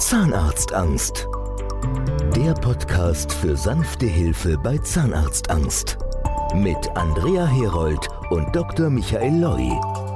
Zahnarztangst. Der Podcast für sanfte Hilfe bei Zahnarztangst. Mit Andrea Herold und Dr. Michael Loi.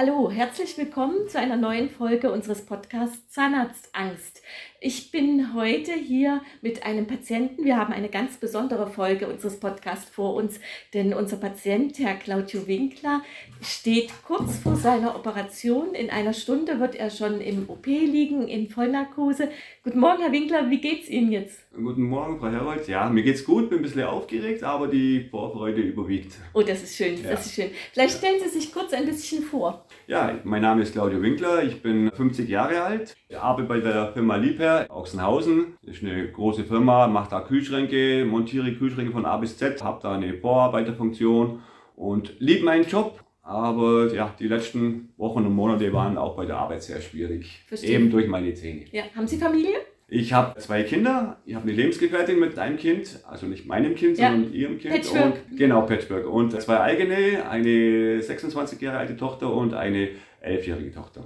Hallo, herzlich willkommen zu einer neuen Folge unseres Podcasts Zahnarztangst. Ich bin heute hier mit einem Patienten. Wir haben eine ganz besondere Folge unseres Podcasts vor uns, denn unser Patient, Herr Claudio Winkler, steht kurz vor seiner Operation. In einer Stunde wird er schon im OP liegen, in Vollnarkose. Guten Morgen, Herr Winkler, wie geht's Ihnen jetzt? Guten Morgen, Frau Herold. Ja, mir geht's gut, bin ein bisschen aufgeregt, aber die Vorfreude überwiegt. Oh, das ist schön, ja. das ist schön. Vielleicht stellen Sie sich kurz ein bisschen vor. Ja, mein Name ist Claudio Winkler, ich bin 50 Jahre alt, ich arbeite bei der Firma Liebherr Ochsenhausen. Das ist eine große Firma, macht da Kühlschränke, montiere Kühlschränke von A bis Z, habe da eine Vorarbeiterfunktion und liebe meinen Job. Aber ja, die letzten Wochen und Monate waren auch bei der Arbeit sehr schwierig. Verstehe. Eben durch meine Zähne. Ja. Haben Sie Familie? Ich habe zwei Kinder. Ich habe eine Lebensgefährtin mit einem Kind, also nicht meinem Kind, ja. sondern ihrem Kind. Patchwork. Und, genau, Patchwork. Und zwei eigene, eine 26 Jahre alte Tochter und eine 11-jährige Tochter.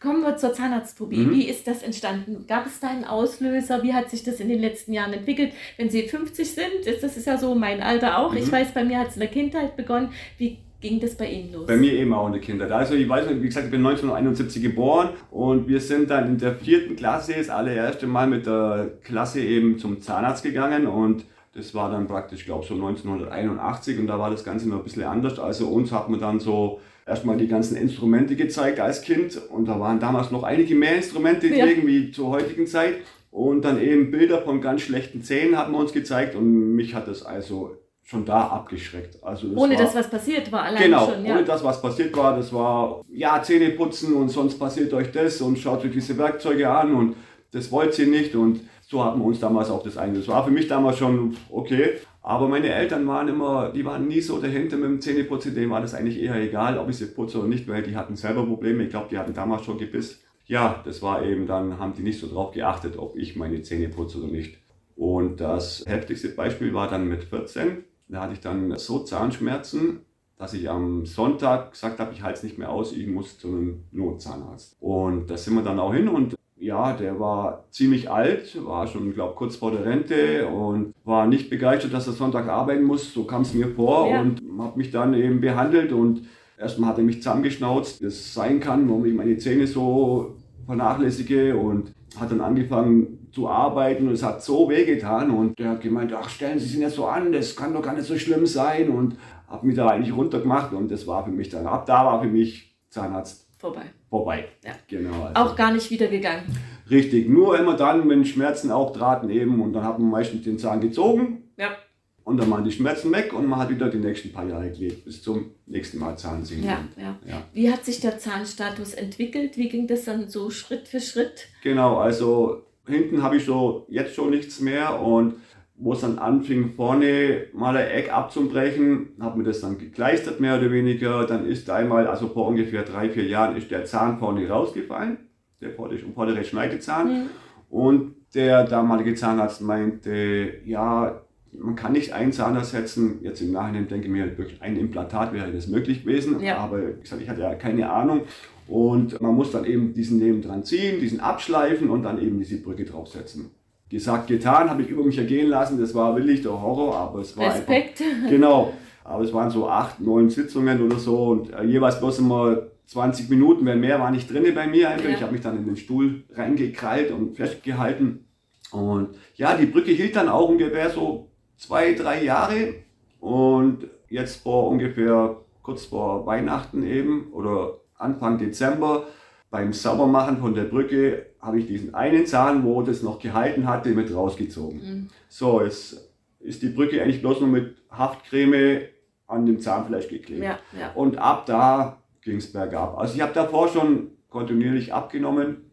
Kommen wir zur Zahnarztphobie. Mhm. Wie ist das entstanden? Gab es da einen Auslöser? Wie hat sich das in den letzten Jahren entwickelt? Wenn Sie 50 sind, das ist ja so mein Alter auch. Mhm. Ich weiß, bei mir hat es in der Kindheit begonnen. Wie ging das bei Ihnen los? Bei mir eben auch in der Kindheit. Also ich weiß, wie gesagt, ich bin 1971 geboren und wir sind dann in der vierten Klasse das allererste Mal mit der Klasse eben zum Zahnarzt gegangen und das war dann praktisch, glaube ich, so 1981 und da war das Ganze noch ein bisschen anders. Also uns hat man dann so erstmal die ganzen Instrumente gezeigt als Kind und da waren damals noch einige mehr Instrumente ja. irgendwie zur heutigen Zeit und dann eben Bilder von ganz schlechten Zähnen hat man uns gezeigt und mich hat das also schon da abgeschreckt. Also das ohne war, dass was passiert war, allein genau, schon. Ja. Ohne dass was passiert war, das war ja Zähne putzen und sonst passiert euch das und schaut euch diese Werkzeuge an und das wollt ihr nicht und so hatten wir uns damals auch das eingestellt. Das war für mich damals schon okay. Aber meine Eltern waren immer, die waren nie so dahinter mit dem Zähneputzen, denen war das eigentlich eher egal, ob ich sie putze oder nicht, weil die hatten selber Probleme. Ich glaube, die hatten damals schon Gebiss. Ja, das war eben, dann haben die nicht so drauf geachtet, ob ich meine Zähne putze oder nicht. Und das heftigste Beispiel war dann mit 14. Da hatte ich dann so Zahnschmerzen, dass ich am Sonntag gesagt habe, ich halte es nicht mehr aus, ich muss zu einem Notzahnarzt. Und da sind wir dann auch hin und ja, der war ziemlich alt, war schon, glaube kurz vor der Rente und war nicht begeistert, dass er Sonntag arbeiten muss. So kam es mir vor ja. und hat mich dann eben behandelt und erstmal hat er mich zusammengeschnauzt, das sein kann, warum ich meine Zähne so vernachlässige und hat dann angefangen zu arbeiten und es hat so wehgetan und der hat gemeint, ach stellen Sie sich nicht so an, das kann doch gar nicht so schlimm sein und hat mich da eigentlich runtergemacht und das war für mich dann, ab da war für mich Zahnarzt vorbei. Vorbei. Ja. Genau. Also. Auch gar nicht wieder gegangen. Richtig, nur immer dann, wenn Schmerzen auch traten eben und dann hat man meistens den Zahn gezogen. Ja. Und dann waren die Schmerzen weg und man hat wieder die nächsten paar Jahre gelebt, bis zum nächsten Mal Zahnziehen. Ja, ja, ja. Wie hat sich der Zahnstatus entwickelt? Wie ging das dann so Schritt für Schritt? Genau, also hinten habe ich so jetzt schon nichts mehr und wo es dann anfing, vorne mal ein Eck abzubrechen, hat mir das dann gekleistert, mehr oder weniger. Dann ist einmal, also vor ungefähr drei, vier Jahren, ist der Zahn vorne rausgefallen, der vordere Schneidezahn. Mhm. Und der damalige Zahnarzt meinte, ja, man kann nicht einen Zahn ersetzen. Jetzt im Nachhinein denke ich mir, wirklich ein Implantat wäre das möglich gewesen. Ja. Aber ich, gesagt, ich hatte ja keine Ahnung. Und man muss dann eben diesen neben dran ziehen, diesen abschleifen und dann eben diese Brücke draufsetzen gesagt, getan, habe ich über mich ergehen lassen. Das war wirklich der Horror, aber es war Respekt. Einfach, genau, aber es waren so acht, neun Sitzungen oder so und äh, jeweils bloß immer 20 Minuten, wenn mehr war nicht drin bei mir einfach. Ja. Ich habe mich dann in den Stuhl reingekrallt und festgehalten. Und ja, die Brücke hielt dann auch ungefähr so zwei, drei Jahre. Und jetzt vor ungefähr kurz vor Weihnachten eben oder Anfang Dezember beim Saubermachen von der Brücke habe ich diesen einen Zahn, wo das noch gehalten hatte, mit rausgezogen. Mhm. So, jetzt ist die Brücke eigentlich bloß nur mit Haftcreme an dem Zahnfleisch geklebt. Ja, ja. Und ab da ging es bergab. Also ich habe davor schon kontinuierlich abgenommen,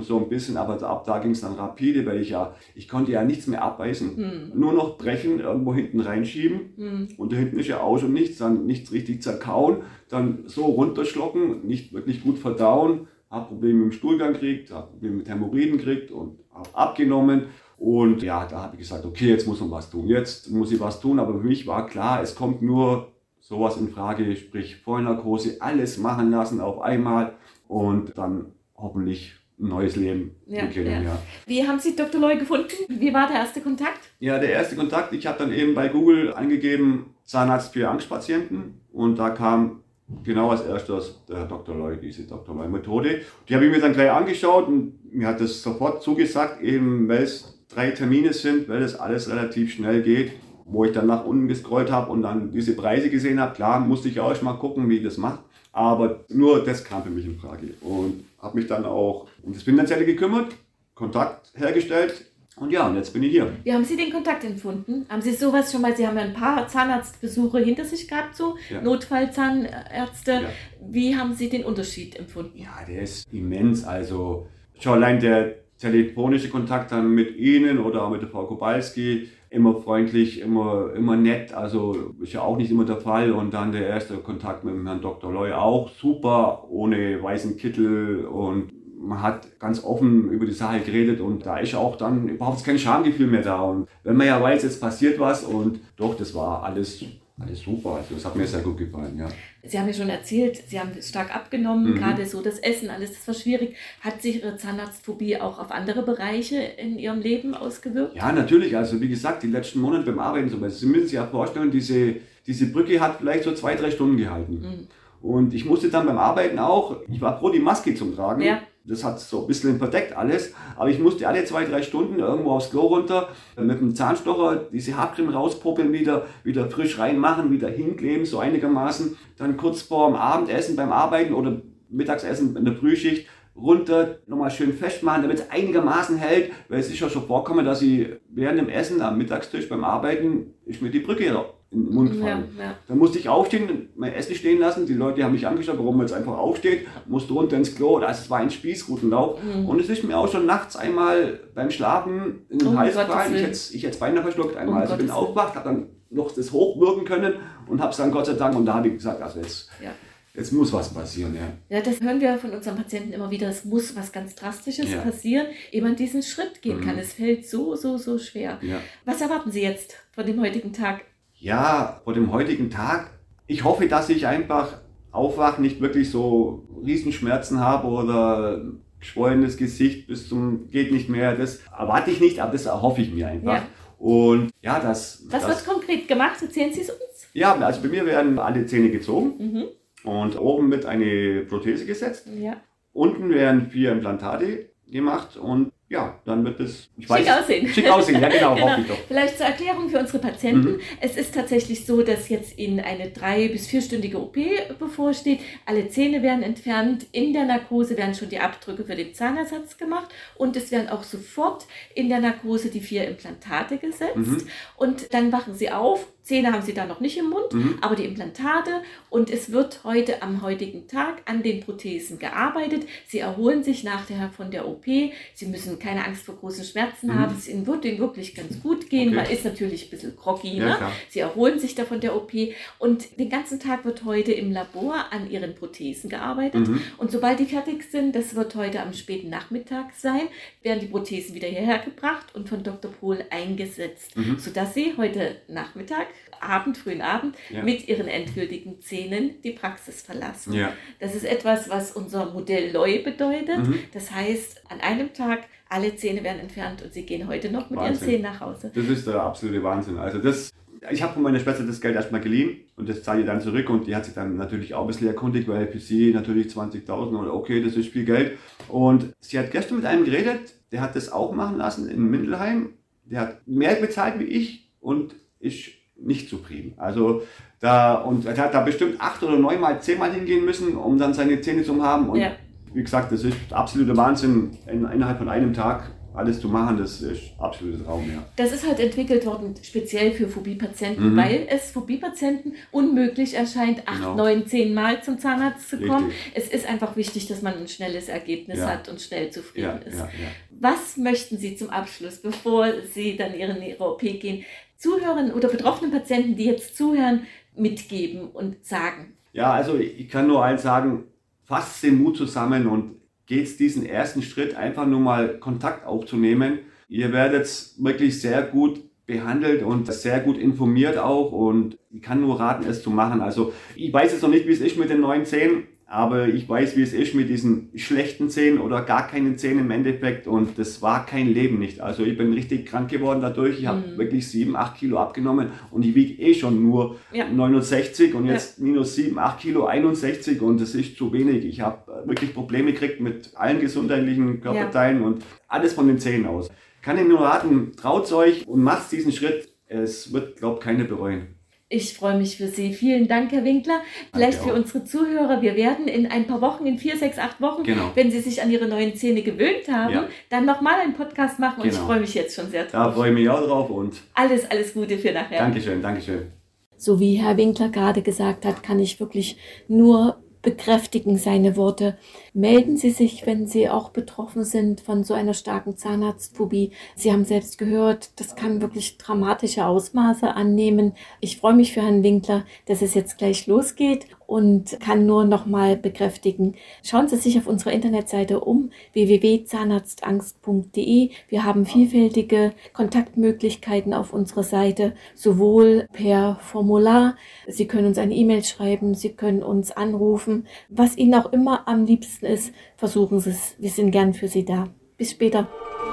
so ein bisschen, aber ab da ging es dann rapide, weil ich ja, ich konnte ja nichts mehr abbeißen, mhm. nur noch brechen, irgendwo hinten reinschieben mhm. und da hinten ist ja auch schon nichts, dann nichts richtig zerkauen, dann so runterschlucken, nicht wirklich gut verdauen habe Probleme mit dem Stuhlgang gekriegt, habe Probleme mit Hämorrhoiden gekriegt und habe abgenommen. Und ja, da habe ich gesagt, okay, jetzt muss man was tun. Jetzt muss ich was tun, aber für mich war klar, es kommt nur sowas in Frage, sprich Vollnarkose, alles machen lassen auf einmal und dann hoffentlich neues Leben Ja, beginnen. ja. Ja. Wie haben Sie Dr. Loy gefunden? Wie war der erste Kontakt? Ja, der erste Kontakt, ich habe dann eben bei Google angegeben, Zahnarzt für Angstpatienten und da kam genau als erstes der Dr. Loy, diese Dr. Loy-Methode. Die habe ich mir dann gleich angeschaut und mir hat das sofort zugesagt, eben weil es drei Termine sind, weil das alles relativ schnell geht. Wo ich dann nach unten gescrollt habe und dann diese Preise gesehen habe, klar, musste ich auch erst mal gucken, wie ich das mache. Aber nur das kam für mich in Frage und habe mich dann auch um das Finanzielle gekümmert, Kontakt hergestellt und ja, und jetzt bin ich hier. Wie haben Sie den Kontakt empfunden? Haben Sie sowas schon mal, Sie haben ja ein paar Zahnarztbesuche hinter sich gehabt, so Ja. Notfallzahnärzte. Ja. Wie haben Sie den Unterschied empfunden? Ja, der ist immens. Also schon allein der telefonische Kontakt dann mit Ihnen oder auch mit der Frau Kobalski, immer freundlich, immer, immer nett. Also ist ja auch nicht immer der Fall. Und dann der erste Kontakt mit dem Herrn Dr. Loy auch super, ohne weißen Kittel und man hat ganz offen über die Sache geredet und da ist auch dann überhaupt kein Schamgefühl mehr da. Und wenn man ja weiß, jetzt passiert was und doch, das war alles, alles super. Also das hat mir sehr gut gefallen, ja. Sie haben ja schon erzählt, Sie haben stark abgenommen, Mhm. gerade so das Essen, alles, das war schwierig. Hat sich Ihre Zahnarztphobie auch auf andere Bereiche in Ihrem Leben ausgewirkt? Ja, natürlich. Also wie gesagt, die letzten Monate beim Arbeiten zum Beispiel, Sie müssen sich ja vorstellen, diese, diese Brücke hat vielleicht so zwei, drei Stunden gehalten. Mhm. Und ich musste dann beim Arbeiten auch, ich war froh, die Maske zum Tragen. Ja. Das hat so ein bisschen verdeckt alles. Aber ich musste alle zwei, drei Stunden irgendwo aufs Klo runter, mit dem Zahnstocher diese Haarcreme rauspopeln, wieder, wieder frisch reinmachen, wieder hinkleben, so einigermaßen. Dann kurz vor dem Abendessen beim Arbeiten oder Mittagsessen in der Frühschicht runter, nochmal schön festmachen, damit es einigermaßen hält, weil es ist ja schon vorkommen, dass ich während dem Essen am Mittagstisch beim Arbeiten ist mir die Brücke in den Mund Ja, fallen. ja. Dann musste ich aufstehen, mein Essen stehen lassen. Die Leute haben mich angeschaut, warum man jetzt einfach aufsteht, musste runter ins Klo. Also es war ein Spießrutenlauf. Mhm. Und es ist mir auch schon nachts einmal beim Schlafen in den Um Hals Gottes gefallen. Ich hätte ich es beinahe verschluckt einmal. Um also ich bin aufgewacht, habe dann noch das hochwirken können und habe es dann Gott sei Dank, und da habe ich gesagt, also jetzt, Ja. jetzt muss was passieren. Ja. Ja, das hören wir von unseren Patienten immer wieder. Es muss was ganz Drastisches Ja. passieren, ehe man diesen Schritt gehen Mhm. kann. Es fällt so, so, so schwer. Ja. Was erwarten Sie jetzt von dem heutigen Tag? Ja, vor dem heutigen Tag. Ich hoffe, dass ich einfach aufwache, nicht wirklich so Riesenschmerzen habe oder geschwollenes Gesicht bis zum geht nicht mehr. Das erwarte ich nicht, aber das erhoffe ich mir einfach. Ja. Und ja, das. Was das wird konkret gemacht? Erzählen Sie es uns. ja, also bei mir werden alle Zähne gezogen Mhm. und oben wird eine Prothese gesetzt. Ja. Unten werden vier Implantate gemacht und ja, dann wird es ich Schick aussehen. Schick aussehen, ja genau, Genau. hoffe ich doch. Vielleicht zur Erklärung für unsere Patienten. Mhm. Es ist tatsächlich so, dass jetzt Ihnen eine drei- bis vierstündige OP bevorsteht. Alle Zähne werden entfernt. In der Narkose werden schon die Abdrücke für den Zahnersatz gemacht. Und es werden auch sofort in der Narkose die vier Implantate gesetzt. Mhm. Und dann wachen Sie auf. Zähne haben Sie da noch nicht im Mund, Mhm. aber die Implantate. Und es wird heute am heutigen Tag an den Prothesen gearbeitet. Sie erholen sich nachher von der OP. Sie müssen keine Angst vor großen Schmerzen Mhm. haben. Es wird Ihnen wirklich ganz gut gehen. Okay. Man ist natürlich ein bisschen groggy. Ja, ne? Sie erholen sich da von der OP. Und den ganzen Tag wird heute im Labor an Ihren Prothesen gearbeitet. Mhm. Und sobald die fertig sind, das wird heute am späten Nachmittag sein, werden die Prothesen wieder hierher gebracht und von Dr. Pohl eingesetzt, Mhm. sodass Sie heute Nachmittag, Abend, frühen Abend Ja. mit Ihren endgültigen Zähnen die Praxis verlassen. Ja. Das ist etwas, was unser Modell LOI bedeutet. Mhm. Das heißt, an einem Tag alle Zähne werden entfernt und Sie gehen heute noch mit Ihren Wahnsinn. Zähnen nach Hause. Das ist der absolute Wahnsinn. Also das, ich habe von meiner Schwester das Geld erstmal geliehen und das zahle ich dann zurück und die hat sich dann natürlich auch ein bisschen erkundigt, weil für sie natürlich 20.000 oder okay, das ist viel Geld. Und sie hat gestern mit einem geredet, der hat das auch machen lassen in Mindelheim. Der hat mehr bezahlt wie ich und ist nicht zufrieden. Also da, und er hat da bestimmt acht oder neunmal, zehnmal hingehen müssen, um dann seine Zähne zu haben. Und Ja. wie gesagt, das ist absoluter Wahnsinn, in, innerhalb von einem Tag alles zu machen, das ist absolutes Raum, ja. Das ist halt entwickelt worden speziell für Phobie-Patienten, Mhm. weil es Phobie-Patienten unmöglich erscheint, acht, Genau. neun, zehn Mal zum Zahnarzt zu kommen. Richtig. Es ist einfach wichtig, dass man ein schnelles Ergebnis Ja. hat und schnell zufrieden Ja, ist. ja. Was möchten Sie zum Abschluss, bevor Sie dann in Ihre OP gehen, Zuhörern oder betroffenen Patienten, die jetzt zuhören, mitgeben und sagen? Ja, also ich kann nur eins sagen, fasst den Mut zusammen und geht diesen ersten Schritt, einfach nur mal Kontakt aufzunehmen. Ihr werdet wirklich sehr gut behandelt und sehr gut informiert auch und ich kann nur raten, es zu machen. Also ich weiß jetzt noch nicht, wie es ist mit den neuen Zähnen, aber ich weiß, wie es ist mit diesen schlechten Zähnen oder gar keinen Zähnen im Endeffekt und das war kein Leben nicht. Also ich bin richtig krank geworden dadurch. Ich habe mhm. wirklich 7, 8 Kilo abgenommen und ich wiege eh schon nur ja. 69 und jetzt ja. minus 7, 8 Kilo 61 und das ist zu wenig. Ich habe wirklich Probleme gekriegt mit allen gesundheitlichen Körperteilen ja. und alles von den Zähnen aus. Kann ich nur raten, traut euch und macht diesen Schritt. Es wird, glaube ich, keine bereuen. Ich freue mich für Sie. Vielen Dank, Herr Winkler. Vielleicht für unsere Zuhörer. Wir werden in ein paar Wochen, in vier, sechs, acht Wochen, genau. wenn Sie sich an Ihre neuen Zähne gewöhnt haben, ja. dann nochmal einen Podcast machen. Und genau. ich freue mich jetzt schon sehr drauf. Da freue ich mich auch drauf. Und alles, alles Gute für nachher. Dankeschön, Dankeschön. So wie Herr Winkler gerade gesagt hat, kann ich wirklich nur bekräftigen seine Worte. Melden Sie sich, wenn Sie auch betroffen sind von so einer starken Zahnarztphobie. Sie haben selbst gehört, das kann wirklich dramatische Ausmaße annehmen. Ich freue mich für Herrn Winkler, dass es jetzt gleich losgeht und kann nur noch mal bekräftigen. Schauen Sie sich auf unserer Internetseite um www.zahnarztangst.de. Wir haben vielfältige Kontaktmöglichkeiten auf unserer Seite, sowohl per Formular. Sie können uns eine E-Mail schreiben, Sie können uns anrufen. Was Ihnen auch immer am liebsten ist, versuchen Sie es. Wir sind gern für Sie da. Bis später.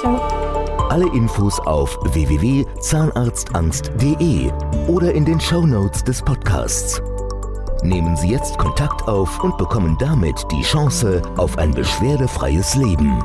Ciao. Alle Infos auf www.zahnarztangst.de oder in den Show Notes des Podcasts. Nehmen Sie jetzt Kontakt auf und bekommen damit die Chance auf ein beschwerdefreies Leben.